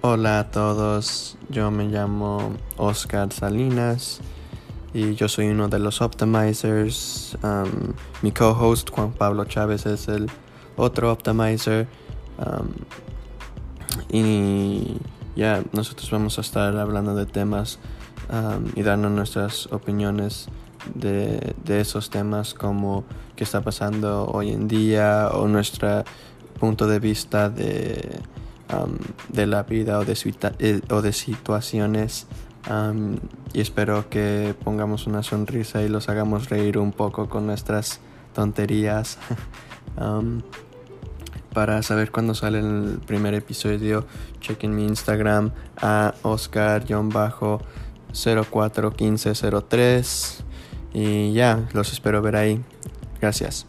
Hola a todos, yo me llamo Oscar Salinas y yo soy uno de los optimizers. Um, mi co-host Juan Pablo Chávez es el otro optimizer. Um, y ya nosotros vamos a estar hablando de temas um, y dando nuestras opiniones de, de, esos temas como qué está pasando hoy en día o nuestro punto de vista de de la vida o de, eh, situaciones y espero que pongamos una sonrisa y los hagamos reír un poco con nuestras tonterías. para saber cuándo sale el primer episodio, chequen mi Instagram a Oscar-041503 y ya, los espero ver ahí. Gracias.